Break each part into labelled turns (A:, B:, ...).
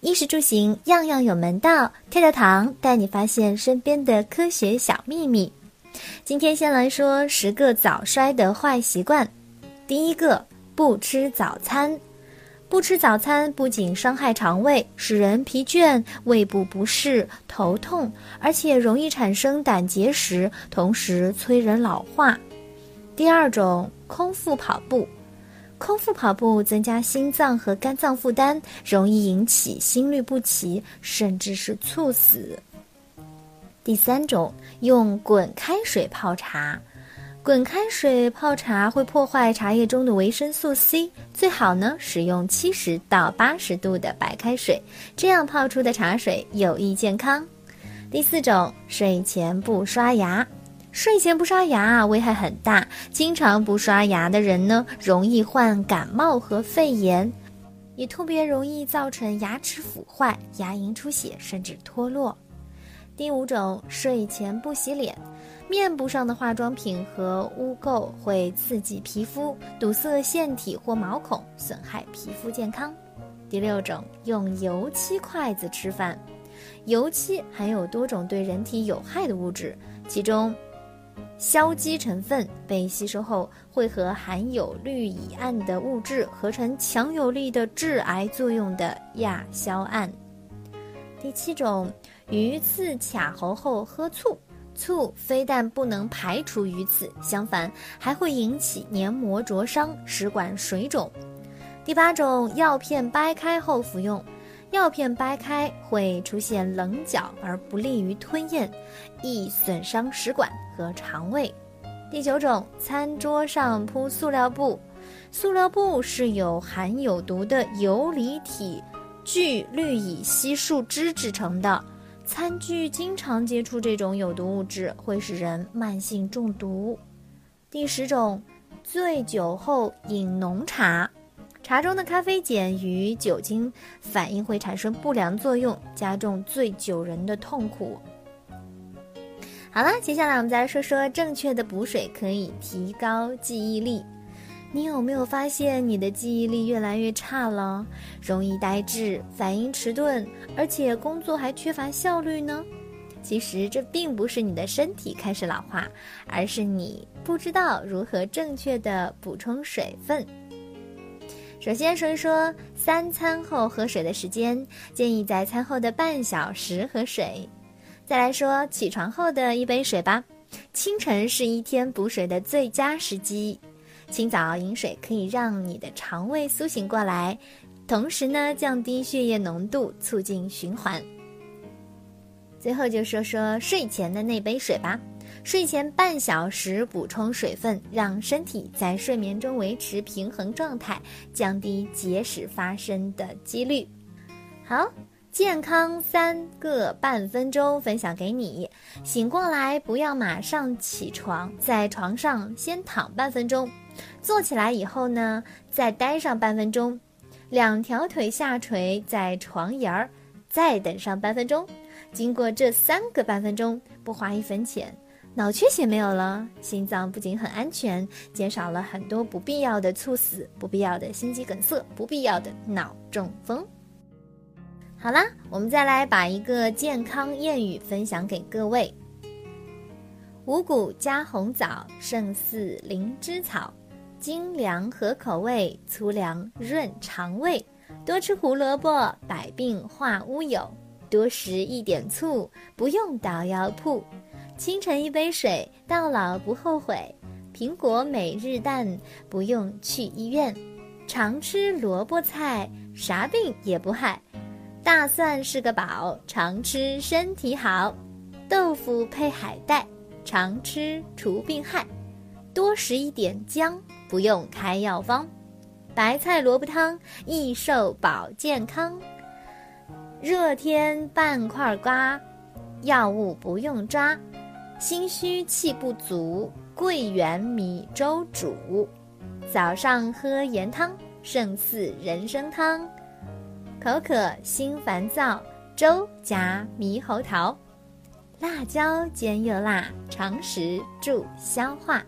A: 衣食住行样样有门道，跳跳糖带你发现身边的科学小秘密。今天先来说十个早衰的坏习惯。第一个，不吃早餐。不吃早餐不仅伤害肠胃，使人疲倦、胃部不适、头痛，而且容易产生胆结石，同时催人老化。第二种，空腹跑步。空腹跑步增加心脏和肝脏负担，容易引起心律不齐，甚至是猝死。第三种，用滚开水泡茶。滚开水泡茶会破坏茶叶中的维生素 C，最好呢使用七十到八十度的白开水，这样泡出的茶水有益健康。第四种，睡前不刷牙。睡前不刷牙危害很大，经常不刷牙的人呢，容易患感冒和肺炎，也特别容易造成牙齿腐坏、牙龈出血甚至脱落。第五种，睡前不洗脸，面部上的化妆品和污垢会刺激皮肤，堵塞腺体或毛孔，损害皮肤健康。第六种，用油漆筷子吃饭，油漆含有多种对人体有害的物质，其中。硝基成分被吸收后，会和含有氯乙胺的物质合成强有力的致癌作用的亚硝胺。第七种，鱼刺卡喉后喝醋，醋非但不能排除鱼刺，相反还会引起黏膜灼伤、食管水肿。第八种，药片掰开后服用。药片掰开会出现棱角，而不利于吞咽，易损伤食管和肠胃。第九种，餐桌上铺塑料布，塑料布是由含有毒的游离体聚氯乙烯树脂制成的，餐具经常接触这种有毒物质，会使人慢性中毒。第十种，醉酒后饮浓茶。茶中的咖啡碱与酒精反应会产生不良作用，加重醉酒人的痛苦。好了，接下来我们再来说说正确的补水可以提高记忆力。你有没有发现你的记忆力越来越差了？容易呆滞、反应迟钝，而且工作还缺乏效率呢？其实这并不是你的身体开始老化，而是你不知道如何正确的补充水分。首先说一说三餐后喝水的时间，建议在餐后的半小时喝水。再来说起床后的一杯水吧，清晨是一天补水的最佳时机。清早饮水可以让你的肠胃苏醒过来，同时呢降低血液浓度，促进循环。最后就说说睡前的那杯水吧。睡前半小时补充水分，让身体在睡眠中维持平衡状态，降低结石发生的几率。好，健康三个半分钟分享给你。醒过来不要马上起床，在床上先躺半分钟，坐起来以后呢，再待上半分钟，两条腿下垂在床沿儿，再等上半分钟。经过这三个半分钟，不花一分钱。脑缺血没有了，心脏不仅很安全，减少了很多不必要的猝死、不必要的心肌梗塞、不必要的脑中风。好啦，我们再来把一个健康谚语分享给各位：五谷加红枣，胜似灵芝草。精粮合口味，粗粮润肠胃。多吃胡萝卜，百病化乌有。多食一点醋，不用到药铺。清晨一杯水，到老不后悔。苹果每日蛋，不用去医院。常吃萝卜菜，啥病也不害。大蒜是个宝，常吃身体好。豆腐配海带，常吃除病害。多食一点姜，不用开药方。白菜萝卜汤，益寿保健康。热天半块瓜，药物不用抓。心虚气不足，桂圆米粥煮，早上喝盐汤，胜似人参汤。口渴心烦躁，粥加猕猴桃，辣椒煎又辣，常食助消化。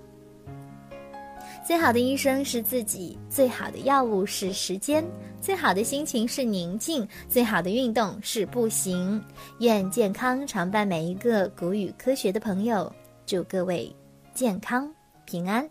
A: 最好的医生是自己，最好的药物是时间，最好的心情是宁静，最好的运动是步行。愿健康常伴每一个古语科学的朋友，祝各位健康平安。